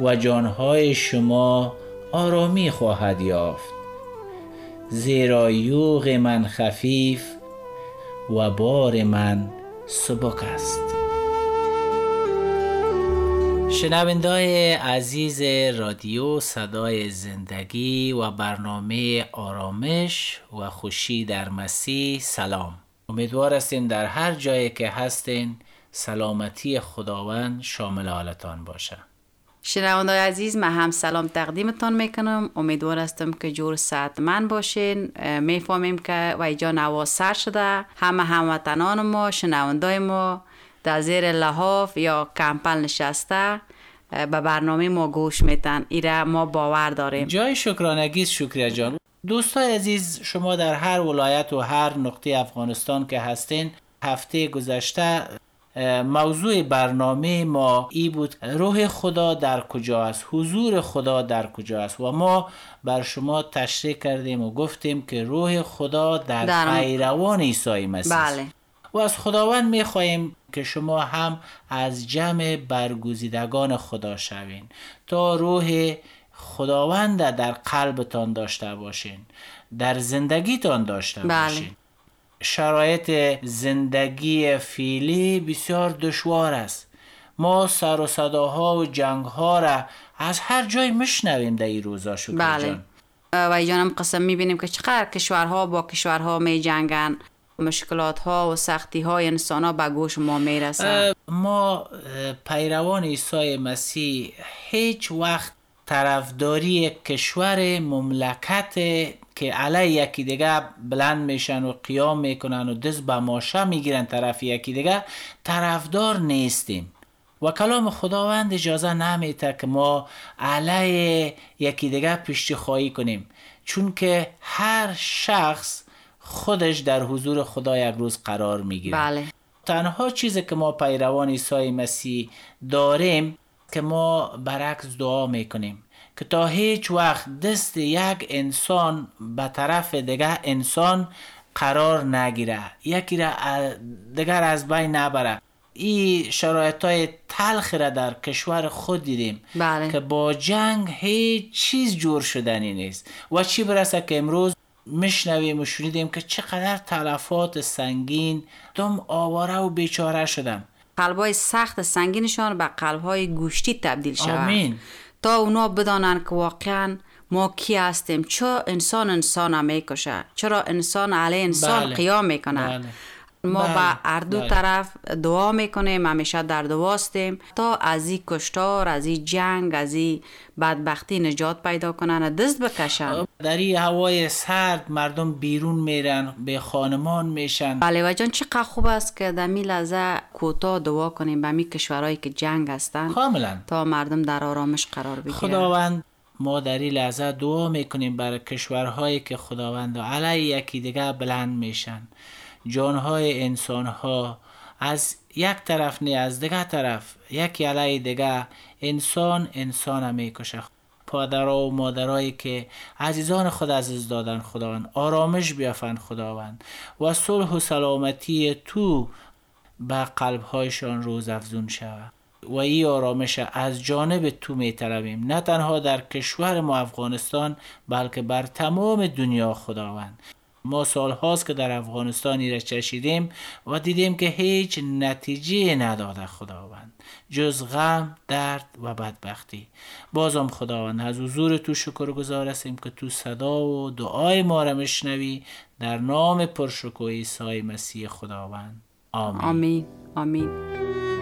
و جانهای شما آرامی خواهد یافت. زیرا یوغ من خفیف و بار من سبک است. شنوندای عزیز رادیو صدای زندگی و برنامه آرامش و خوشی در مسیح سلام. امیدوار هستیم در هر جایی که هستین سلامتی خداوند شامل حالتان باشه. شنوندای عزیز من هم سلام تقدیمتان می‌کنم. امیدوار هستم که جور من باشین. می‌فهمیم که و ایجا نواز سر شده. همه هموطنان ما شنوندای ما در زیر لحاف یا کمپل نشسته به برنامه ما گوش میتن ایره ما باور داریم. جای شکرانگیز شکریه جان. دوستای عزیز شما در هر ولایت و هر نقطه افغانستان که هستین هفته گذشته موضوع برنامه ما ای بود روح خدا در کجا است؟ حضور خدا در کجا است؟ و ما بر شما تشریح کردیم و گفتیم که روح خدا در, در... پیروان عیسی مسیح بله. و از خداوند می خواهیم که شما هم از جمع برگزیدگان خدا شوین. تا روح خداوند در قلبتان داشته باشین در زندگیتان داشته بله. باشین. شرایط زندگی فیلی بسیار دشوار است. ما سر و صداها و جنگ ها را از هر جای میشنویم در این روزا شکر بله. جان. و جانم قسم می‌بینیم که چقدر کشورها با کشورها می جنگن مشکلات ها و سختی های انسان ها به گوش ما می‌رسن. ما پیروان عیسی مسیح هیچ وقت طرفداری کشور مملکت که علی یکی دیگه بلند میشن و قیام می‌کنن و دست به ماشه می‌گیرن طرف یکی دیگه طرفدار نیستیم. و کلام خداوند اجازه نمیته که ما علی یکی دیگه پشت خواهی کنیم. چون که هر شخص خودش در حضور خدا یک روز قرار می‌گیره. بله. تنها چیزی که ما پیروان عیسی مسیح داریم که ما برعکس دعا می‌کنیم. که تا هیچ وقت دست یک انسان به طرف دیگه انسان قرار نگیره یکی را دیگر از بین نبره. این شرایط های تلخ را در کشور خود دیدیم بله. که با جنگ هیچ چیز جور شدنی نیست. و چی برسه که امروز میشنویم و شنیدیم که چقدر تلفات سنگین دم آواره و بیچاره شدم قلبای سخت سنگینشان به قلبهای گوشتی تبدیل شود. آمین. تا اونا بدانن که واقعا ما کی هستیم چرا انسان انسان می‌کشه چرا انسان علیه انسان بله. قیام می‌کنه بله. ما بله. به هر دو بله. طرف دعا می‌کنیم همیشه در دعاستیم تا از این کشتار از این جنگ از این بدبختی نجات پیدا کنن دست بکشن در این هوای سرد مردم بیرون میرن به خانمان میشن بله و جان چقدر خوب است که در می لحظه کوتاه دعا کنیم به می کشورهایی که جنگ هستن کاملا تا مردم در آرامش قرار بگیرن خداوند ما در این لحظه دعا می‌کنیم برای کشورهایی که خداوند علیه یکی دیگه بلند میشن جانهای انسانها. از یک طرف نه از دیگه طرف یکی علیه دیگه انسان انسان می‌کشه پادرها و مادرایی که عزیزان خود عزیز دادن خداوند آرامش بیافند خداوند و صلح و سلامتی تو به قلبهایشان روز افزون شود. و این آرامش از جانب تو می طلبیم. نه تنها در کشور ما افغانستان بلکه بر تمام دنیا خداوند. ما سال هاست که در افغانستانی را چشیدیم و دیدیم که هیچ نتیجه نداده خداوند جز غم درد و بدبختی. بازم خداوند از حضور تو شکر گذار هستیم که تو صدا و دعای ما را مشنوی در نام پرشکو عیسی مسیح خداوند. آمین. آمین. آمین.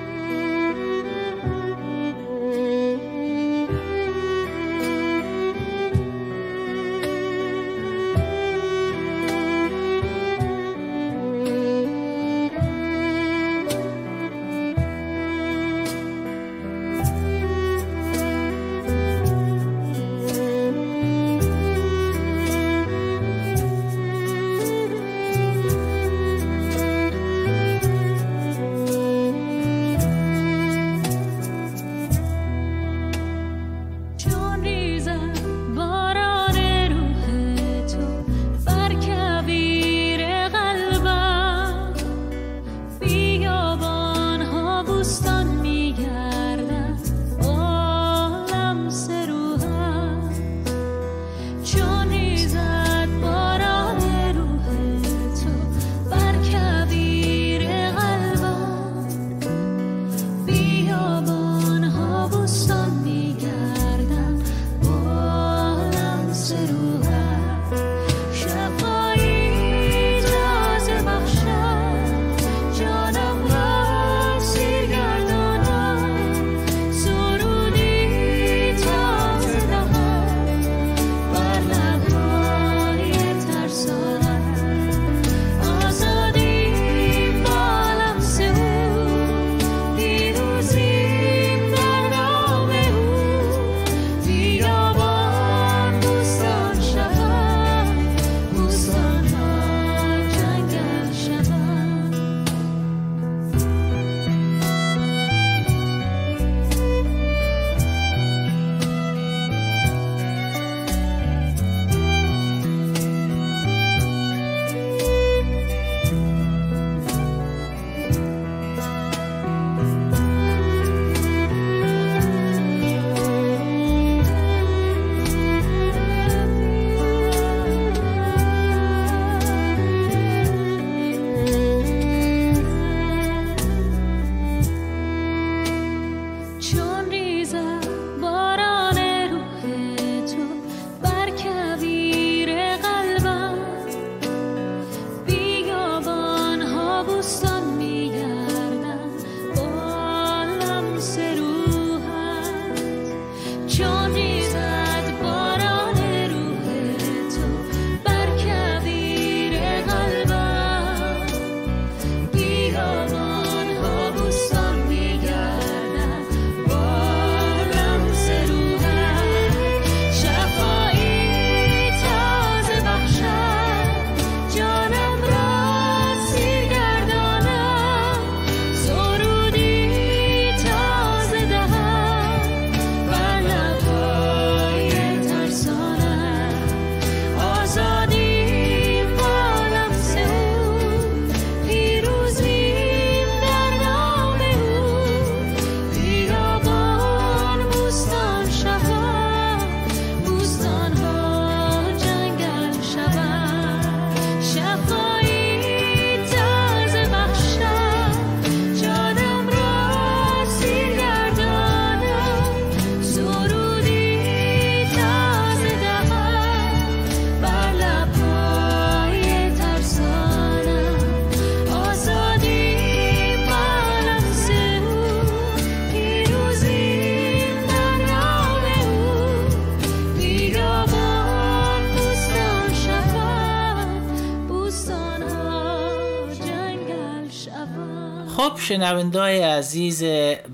شنوندای عزیز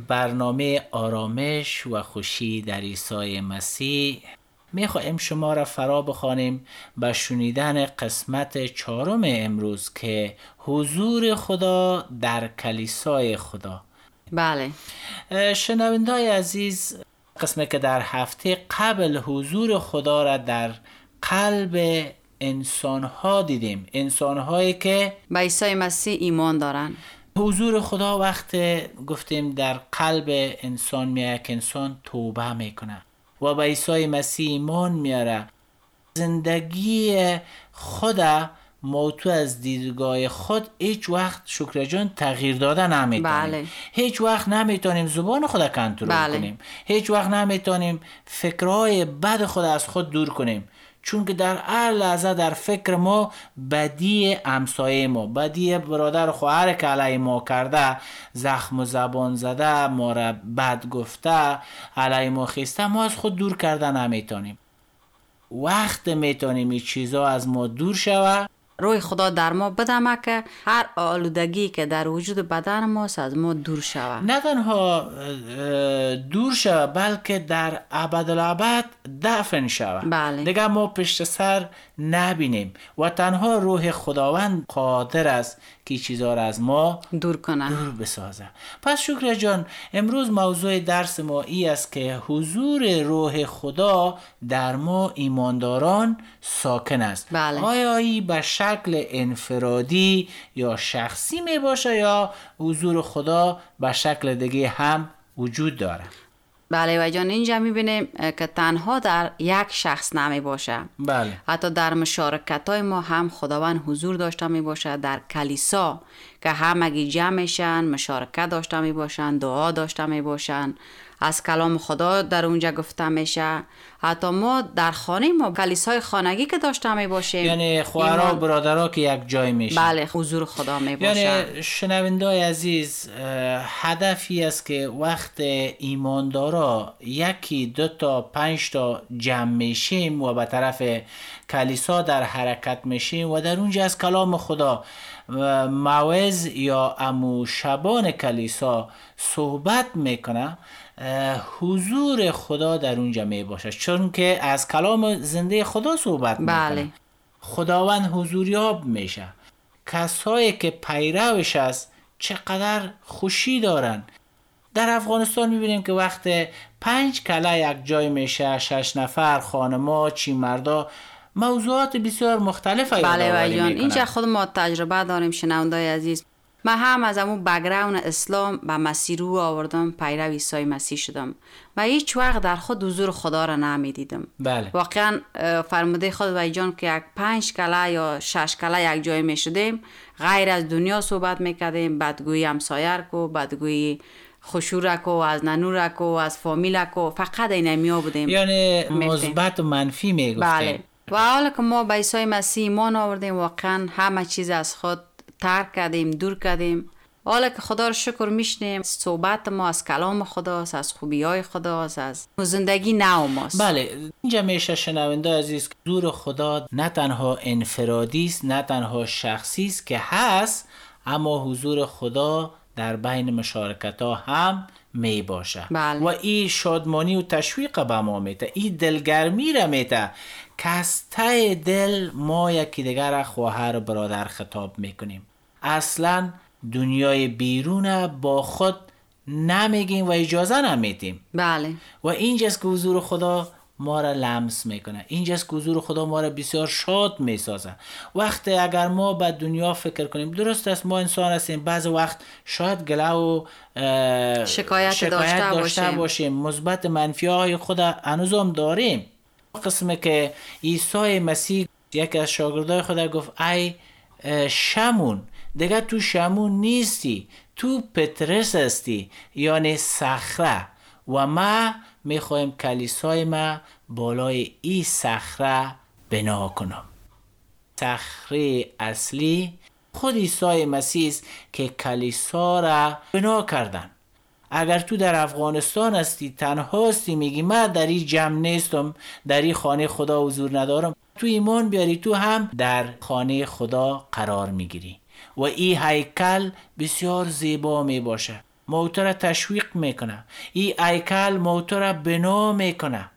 برنامه آرامش و خوشی در عیسی مسیح. می‌خواهیم شما را فرا بخوانیم به شنیدن قسمت چهارم امروز که حضور خدا در کلیسای خدا. بله. شنوندای عزیز قسمه که در هفته قبل حضور خدا را در قلب انسان ها دیدیم. انسان هایی که به عیسی مسیح ایمان دارن. حضور خدا وقت گفتیم در قلب انسان میاد که انسان توبه می‌کنه و به عیسی مسیح ایمان میاره زندگی خدا ما تو از دیدگاه خود هیچ وقت شکر جان تغییر داده نمی‌تونیم بله. هیچ وقت نمی‌تونیم زبان خود کنترل بله. کنیم هیچ وقت نمی‌تونیم فکرهای بد خود از خود دور کنیم چون که در هر لحظه در فکر ما بدی همسایه ما بدی برادر خواهر که علیه ما کرده زخم و زبان زده ما را بد گفته علیه ما خیسته ما از خود دور کرده نمی‌تونیم. وقت می‌تونیم این چیزا از ما دور شوه. روی خدا در ما بدمه که هر آلودگی که در وجود بدن ماست از ما دور شود نه تنها دور شود بلکه در ابدالابد دفن شود بله. دیگه ما پشت سر نبینیم. و تنها روح خداوند قادر است که چیزا را از ما دور کنه دور بسازه پس شکر جان امروز موضوع درس ما ای است که حضور روح خدا در ما ایمانداران ساکن است. بله. آیا ای به شکل انفرادی یا شخصی می باشه یا حضور خدا به شکل دیگه هم وجود داره؟ بله و جان اینجا می‌بینیم که تنها در یک شخص نمی باشه. بله. حتی در مشارکت های ما هم خداوند حضور داشته می باشه. در کلیسا که همگی جمع میشن مشارکت داشته می باشن دعا داشته می باشن. از کلام خدا در اونجا گفته میشه. حتی ما در خانه ما کلیسای خانگی که داشته می باشیم یعنی خواهرها و برادرها که یک جای میشن. بله حضور خدا می باشه. یعنی شنوندای عزیز هدفی است که وقت ایماندارا یکی دو تا پنج تا جمع میشیم و به طرف کلیسا در حرکت میشیم و در اونجا از کلام خدا موعظ یا امو شبان کلیسا صحبت می‌کنه حضور خدا در اونجا می باشه. چون که از کلام زنده خدا صحبت می‌کنه. بله. خداوند حضوریاب میشه. کسایی که پیروش است چقدر خوشی دارن. در افغانستان می‌بینیم که وقت پنج کله یک جای میشه شش نفر خانما چی مردا. موضوعات بسیار مختلف بله و جان اینجا خود ما تجربه داریم شنوندای عزیز. من هم از امو بگراون اسلام به مسیح رو آوردم پیرو عیسی مسیح شدم. و هیچ وقت در خود حضور خدا را نمی‌دیدم. بله. واقعا فرموده خود و جان که یک پنج کله یا شش کله یک جای می شدیم غیر از دنیا صحبت می‌کردیم بدگویی همسایر کو بدگویی خشورک و از ننورک و از فامیلک و فقط این بودیم. یعنی. مثبت و منفی می‌گفتیم بله. و حالا که ما به عیسی مسیح ایمان آوردیم واقعا همه چیز از خود ترک کردیم دور کردیم حالا که خدا رو شکر میشنیم صحبت ما از کلام خداست از خوبی های خداست از زندگی نو ماست بله اینجا میشه شنونده عزیز دور خدا نه تنها انفرادی است نه تنها شخصی است که هست اما حضور خدا در بین مشارکت ها هم می باشه بله. و این شادمانی و تشویق به ما میته این دلگرمی را میته که از ته دل ما یکی دیگر خواهر و برادر خطاب می‌کنیم. اصلا دنیای بیرون با خود نمیگیم و اجازه نمیدیم. بله. و اینجاست که حضور خدا ما را لمس می‌کنه. اینجاست که حضور خدا ما را بسیار شاد می‌سازه. وقتی اگر ما به دنیا فکر کنیم درست است ما انسان هستیم. بعض وقت شاید گله و اه، شکایت داشته باشیم. باشیم. مثبت منفی های خود هنوزم داریم. قسمه که عیسی مسیح یکی از شاگردای خدا گفت ای شمون. دیگه تو شمون نیستی تو پترس هستی یعنی صخره. و ما می‌خوایم کلیسای ما بالای این صخره بنا کنم. صخره اصلی خود عیسی مسیح که کلیسا را بنا کردن. اگر تو در افغانستان هستی تنها هستی میگی من در این جمع نیستم در این خانه خدا حضور ندارم. تو ایمان بیاری تو هم در خانه خدا قرار می‌گیری. و این هیکل بسیار زیبا می باشه موتو را تشویق می‌کنه. این هیکل موتو را بنا می‌کنه.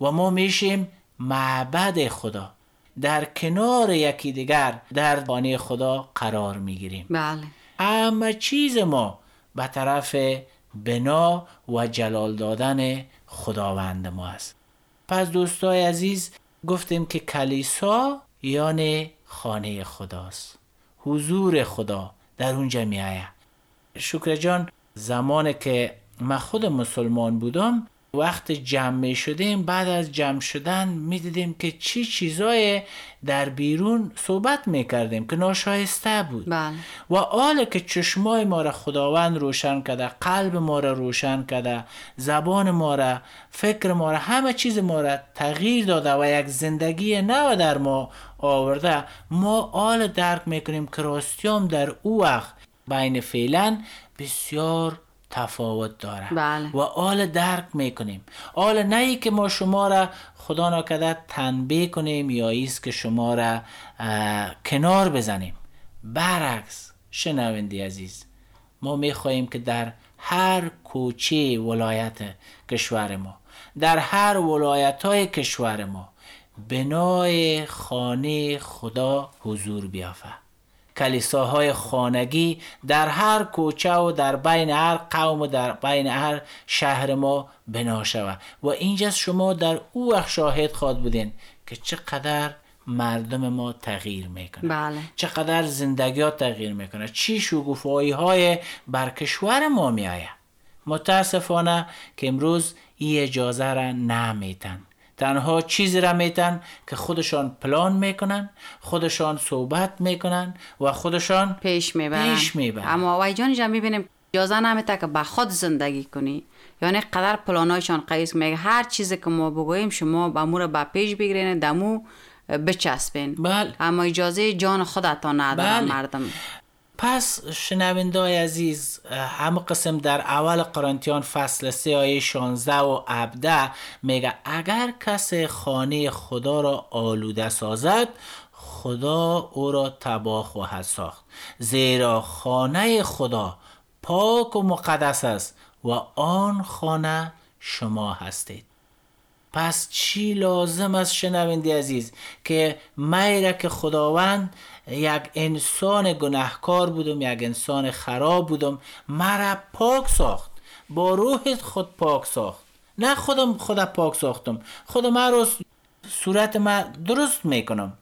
و ما میشیم معبد خدا. در کنار یکی دیگر در خانه خدا قرار می‌گیریم. بله. همه چیز ما به طرف بنا و جلال دادن خداوند ما است. پس دوستای عزیز گفتیم که کلیسا یعنی خانه خداست. حضور خدا در اونجا می آید شکر جان زمان که من خود مسلمان بودم وقت جمع شدیم بعد از جمع شدن می دیدیم که چی چیزای در بیرون صحبت می کردیم که ناشایسته بود بله. و حال که چشمای ما را خداوند روشن کرده قلب ما را روشن کرده زبان ما را فکر ما را همه چیز ما را تغییر داده و یک زندگی نو در ما آورده ما حال درک می‌کنیم که راستیام در او وقت بین فعلا بسیار تفاوت داره. بله. و حال درک می‌کنیم. حال نه ای که ما شما را خدا ناکده تنبیه کنیم یا ایست که شما را کنار بزنیم. برعکس شنوندی عزیز ما می‌خواهیم که در هر کوچه ولایت کشور ما در هر ولایت های کشور ما بنای خانه خدا حضور بیافه. کلیساهای خانگی در هر کوچه و در بین هر قوم و در بین هر شهر ما بنا شود. و اینجا شما در او وقت شاهد خواد بودین که چقدر مردم ما تغییر می‌کنه بله. چقدر زندگی ها تغییر می‌کنه چی شگوفایی های بر کشور ما میآید. متاسفانه که امروز این اجازه را نمیتن تنها چیزی را میتن که خودشان پلان می‌کنن خودشان صحبت می‌کنن و خودشان پیش می‌برن پیش می‌برن. اما وای جان جان می‌بینیم اجازه نمیده که به خود زندگی کنی یعنی قدر پلانایشان قیس میگه هر چیزی که ما بگوییم شما به امور به پیش بگیرین دمو بچسبین بله. اما اجازه جان خودتان ندارن بله. مردم پس شنوندای عزیز همه قسم در اول قرنتیان فصل 3 آیه 16 و 17 میگه اگر کس خانه خدا را آلوده سازد خدا او را تباه خواهد ساخت. زیرا خانه خدا پاک و مقدس است و آن خانه شما هستید. پس چی لازم است شنوندی عزیز؟ که میره که خداوند یک انسان گناهکار بودم یک انسان خراب بودم مرا پاک ساخت با روحت خود پاک ساخت. نه خودم خود پاک ساختم. خودم من رو صورت ما درست می‌کنم.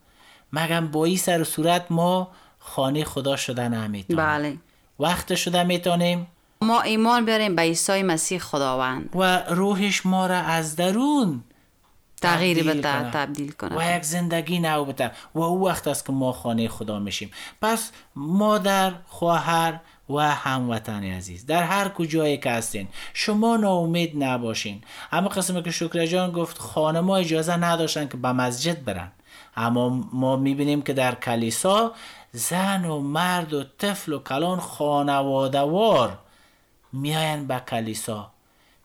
مگم با این سر و صورت ما خانه خدا شده نمی‌تونیم بله. وقت شده می‌تونیم؟ ما ایمان بیاریم به عیسی مسیح خداوند. و روحش ما را از درون تبدیل بده. تبدیل کنه. و یک زندگی نو بده. و او وقت است که ما خانه خدا میشیم. پس مادر خواهر و هموطن عزیز در هر کجایی که هستین شما ناامید نباشین. اما قسمی که شکر جان گفت خانه ما اجازه نداشتن که به مسجد برن. اما ما می‌بینیم که در کلیسا زن و مرد و طفل و کلان خانوادوار میاین به کلیسا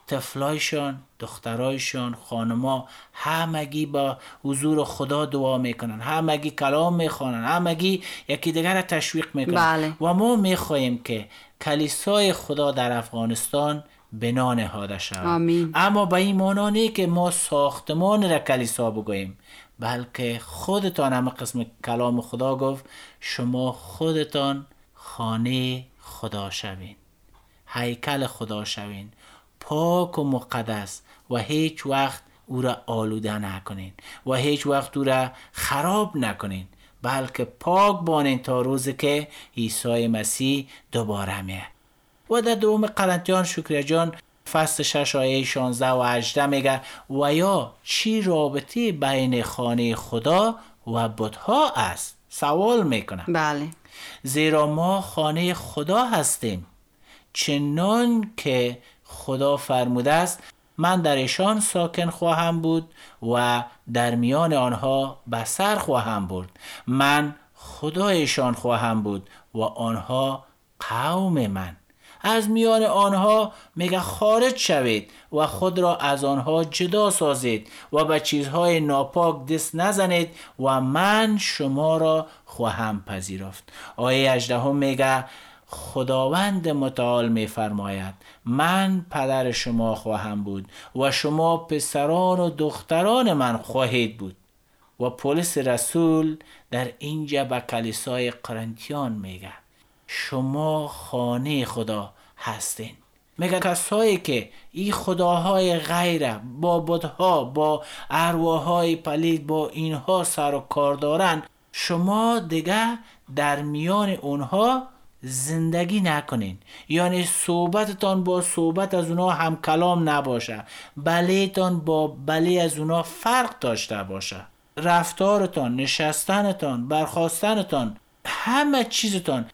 طفلایشان دخترایشان خانما همگی با حضور خدا دعا می‌کنن همگی کلام می‌خوانن همگی یکی دیگر را تشویق می‌کنن بله. و ما می‌خواهیم که کلیسای خدا در افغانستان بنا نهاده شود. اما به این معنا که ما ساختمان را کلیسا بگوییم بلکه خودتان همه قسم کلام خدا گفت شما خودتان خانه خدا شوین هیکل خدا شوین. پاک و مقدس و هیچ وقت او را آلوده نکنین و هیچ وقت او را خراب نکنین بلکه پاک بانین تا روزی که عیسی مسیح دوباره میه. و در دوم قرنتیان شکر جان فصل 6 آیه 16 و 18 میگه و یا چی رابطه بین خانه خدا و بتها است؟ سوال می‌کنه بله. زیرا ما خانه خدا هستیم. چنان که خدا فرموده است من در ایشان ساکن خواهم بود و در میان آنها بسر خواهم برد. من خدایشان خواهم بود و آنها قوم من. از میان آنها میگه خارج شوید و خود را از آنها جدا سازید و به چیزهای ناپاک دست نزنید و من شما را خواهم پذیرفت. آیه 18 میگه خداوند متعال میفرماید. من پدر شما خواهم بود و شما پسران و دختران من خواهید بود. و پولس رسول در اینجا به کلیسای قرنتیان میگه. شما خانه خدا هستین. میگه کسایی که این خداهای غیر با بدها با ارواهای پلید با اینها سر و کار دارن شما دیگه در میان اونها زندگی نکنین. یعنی صحبتتان با صحبت از اونا هم کلام نباشه. بلیتان با بله از اونا فرق داشته باشه. رفتارتان نشستنتان برخواستنتان همه چیزتان.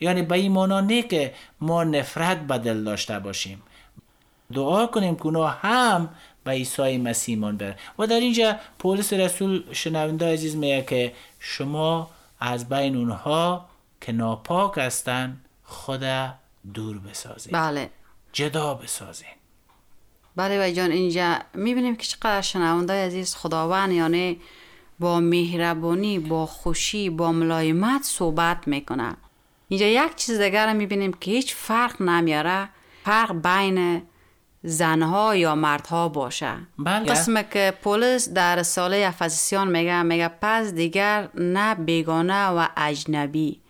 یعنی به این مانا نه که ما نفرت به دل داشته باشیم. دعا کنیم که اونا هم به عیسی مسیح من بره و در اینجا پولس رسول شنونده عزیز میگه که شما از بین اونها که ناپاک هستن خود دور بسازین بله. جدا بسازین بله جان اینجا می‌بینیم که چقدر شنونده عزیز خداوند یعنی با مهربانی با خوشی با ملایمت صحبت می‌کنه. اینجا یک چیز دیگر رو می‌بینیم که هیچ فرق نمیاره فرق بین زنها یا مردها باشه. بله. قسم که پولس در رساله افسیان میگه میگه پس دیگر نه بیگانه و اجنبی.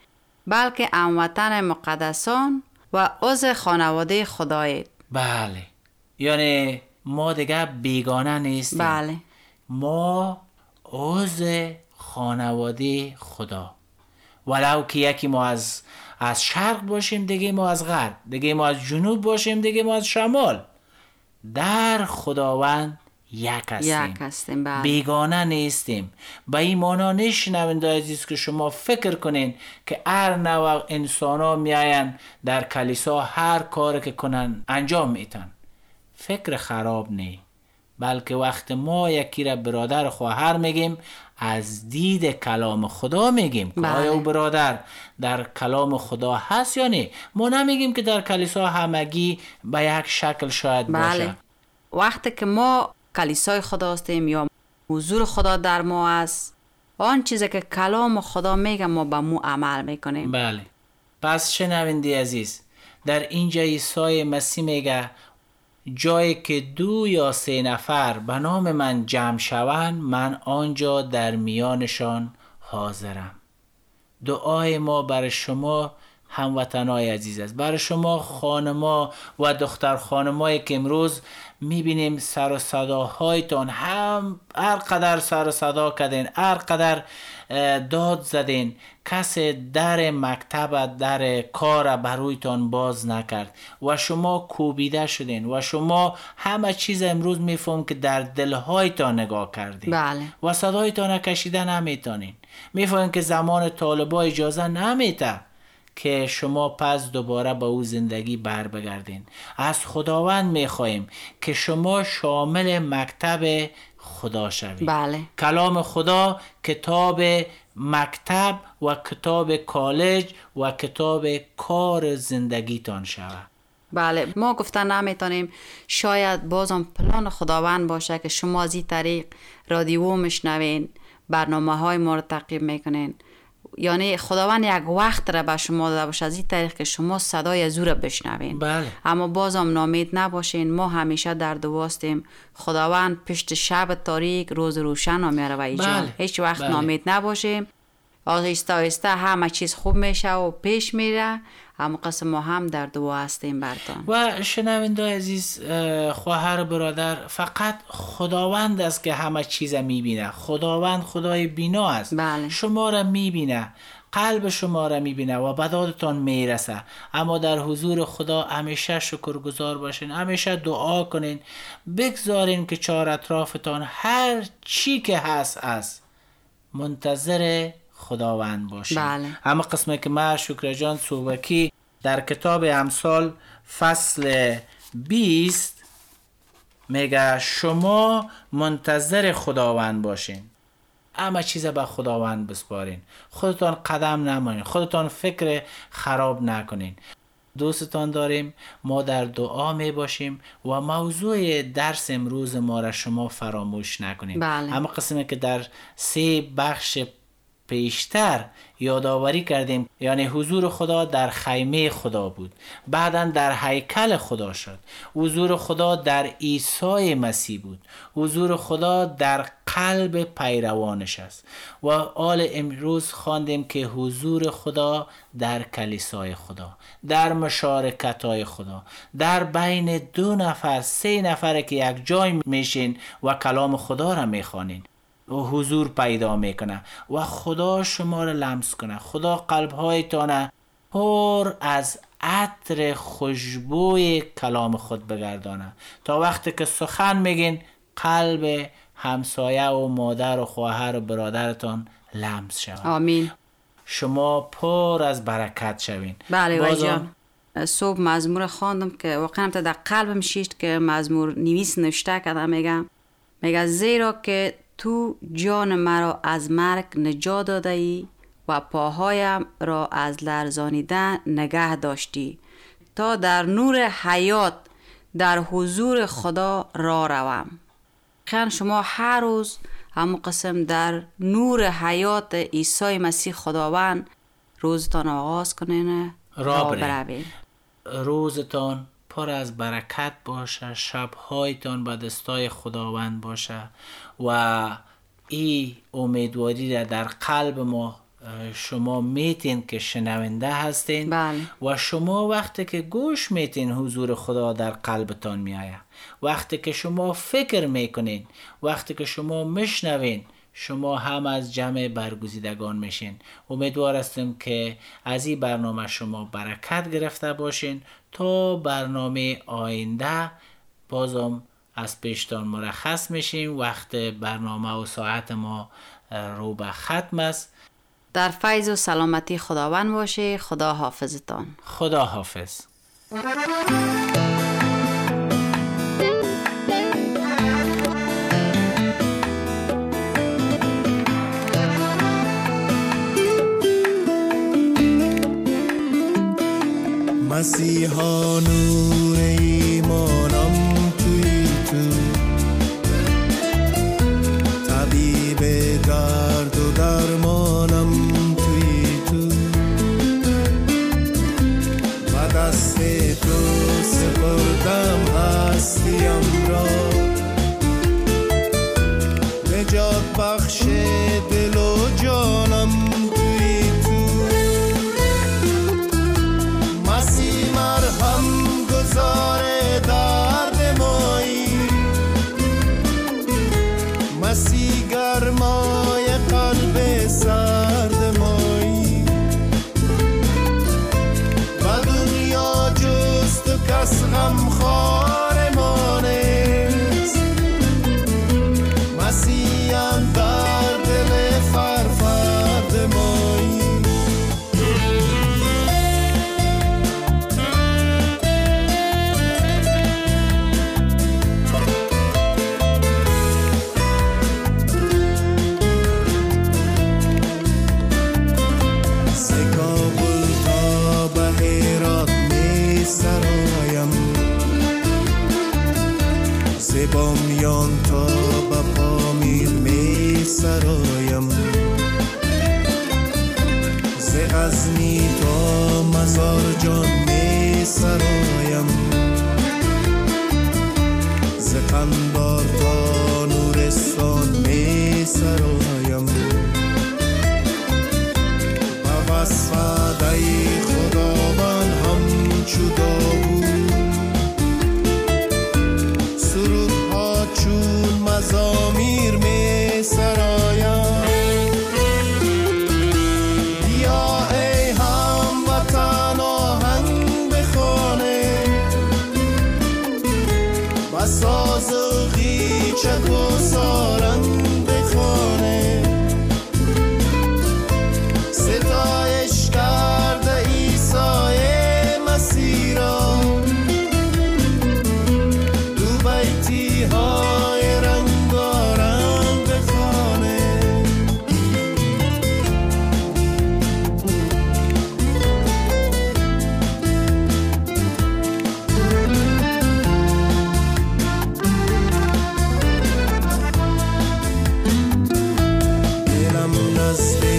بلکه هموطن مقدسان و عضو خانواده خدایید بله. یعنی ما دیگه بیگانه نیستیم. بله. ما عضو خانواده خدا. ولو که یکی ما از از شرق باشیم دیگه ما از غرب. دیگه ما از جنوب باشیم دیگه ما از شمال. در خداوند یک هستیم. یک هستیم بله. بیگانه نیستیم. به این مانا نشنونده عزیز که شما فکر کنین که هر نوع انسان ها میاین در کلیسا هر کار که کنن انجام میتن. فکر خراب نی. بلکه وقت ما یکی را برادر خواهر میگیم از دید کلام خدا میگیم. که بله. آیا او برادر در کلام خدا هست یا نه ما نمیگیم که در کلیسا همگی به یک شکل شاید باشه. بله وقتی که ما کلیسای خدا هستیم یا حضور خدا در ما است آن چیزی که کلام خدا میگه ما به مو عمل می‌کنیم. بله. پس شنوندی عزیز در اینجا عیسی مسیح میگه جایی که دو یا سه نفر به نام من جمع شوند من آنجا در میانشان حاضرم. دعای ما برای شما هموطنای عزیز است. برای شما خانما و دختر خانمایی که امروز می‌بینیم سر و صداهایتان هم هر قدر سر و صدا کردین هر قدر داد زدین. کسی در مکتب در کار برویتان باز نکرد و شما کوبیده شدین و شما همه چیز امروز میفهم که در دلهایتان نگاه کردین. بله. و صدایتان کشیده نمی‌تونین. می‌فهمین که زمان طالبا اجازه نمیته که شما پس دوباره به او زندگی بر بگردین. از خداوند می‌خواهیم که شما شامل مکتب خدا شوید. بله. کلام خدا کتاب مکتب و کتاب کالج و کتاب کار زندگیتان شود. بله. ما گفتن نمی‌تونیم. شاید بازم پلان خداوند باشه که شما از این طریق رادیو میشنوین برنامه های ما رو می‌کنین. یعنی خداوند یک وقت را به شما داده باشه از این طریق که شما صدای او را بشنوین. بله. اما بازم نامید نباشین ما همیشه در دواستیم خداوند پشت شب تاریک روز روشن میاره و ایجان بله، هیچ وقت بله. نامید نباشیم. آهسته آهسته همه چیز خوب میشه و پیش میره. اما قسم ما هم در دعا هستیم برتان. و شنونده عزیز اه، خواهر برادر فقط خداوند است که همه چیز می‌بینه خداوند خدای بینا است. بله. شما را می‌بینه قلب شما را می‌بینه و بدادتان می‌رسه اما در حضور خدا همیشه شکرگزار باشین. همیشه دعا کنین. بگذارین که چهار اطرافتان هر چی که هست است منتظر خداوند باشین بله. اما قسمی که ما شکر جان صوبکی در کتاب امثال فصل 20 میگه شما منتظر خداوند باشین. همه چیز به خداوند بسپارین. خودتان قدم نمانین خودتان فکر خراب نکنین. دوستتان داریم. ما در دعا می باشیم و موضوع درس امروز ما را شما فراموش نکنید بله. اما قسمی که در سه بخش پیشتر یادآوری کردیم یعنی حضور خدا در خیمه خدا بود. بعدا در هیکل خدا شد. حضور خدا در عیسی مسیح بود. حضور خدا در قلب پیروانش است. و آل امروز خواندیم که حضور خدا در کلیسای خدا در مشارکت های خدا در بین دو نفر سه نفر که یک جای میشین و کلام خدا را می‌خوانین. حضور پیدا می‌کنه و خدا شما را لمس کنه. خدا قلب هایتان پر از عطر خوشبوی کلام خود بگردانه. تا وقتی که سخن میگین قلب همسایه و مادر و خواهر و برادرتان لمس شود. آمین. شما پر از برکت شوین. بله وای بازم جان صبح مزمور خواندم که واقعا تا در قلبم شیشت که مزمور نویس نوشته کده میگم میگه زیرا که تو جان مرا از مرگ نجات داده ای و پاهایم را از لرزانیدن نگه داشتی تا در نور حیات در حضور خدا را روم. خیلی شما هر روز همون قسم در نور حیات عیسی مسیح خداوند روزتان آغاز کنین. را. بروین. روزتان پر از برکت باشه شبهایتان به دستای خداوند باشه و این امیدواری را در قلب ما شما میتین که شنونده هستین بله. و شما وقتی که گوش میتین حضور خدا در قلبتان میآید وقتی که شما فکر می‌کنین وقتی که شما میشنوین شما هم از جمع برگزیدگان میشین. امیدوار هستیم که از این برنامه شما برکت گرفته باشین. تا برنامه آینده بازم از پیشتان مرخص میشیم. وقت برنامه و ساعت ما رو به ختم است. در فیض و سلامتی خداوند باشه. خدا حافظتان خدا حافظ جز تو کس تا مزار جان می سرایم. ز قنبار تا نورستان می سرایم. و وصفدهی خداوند همچو just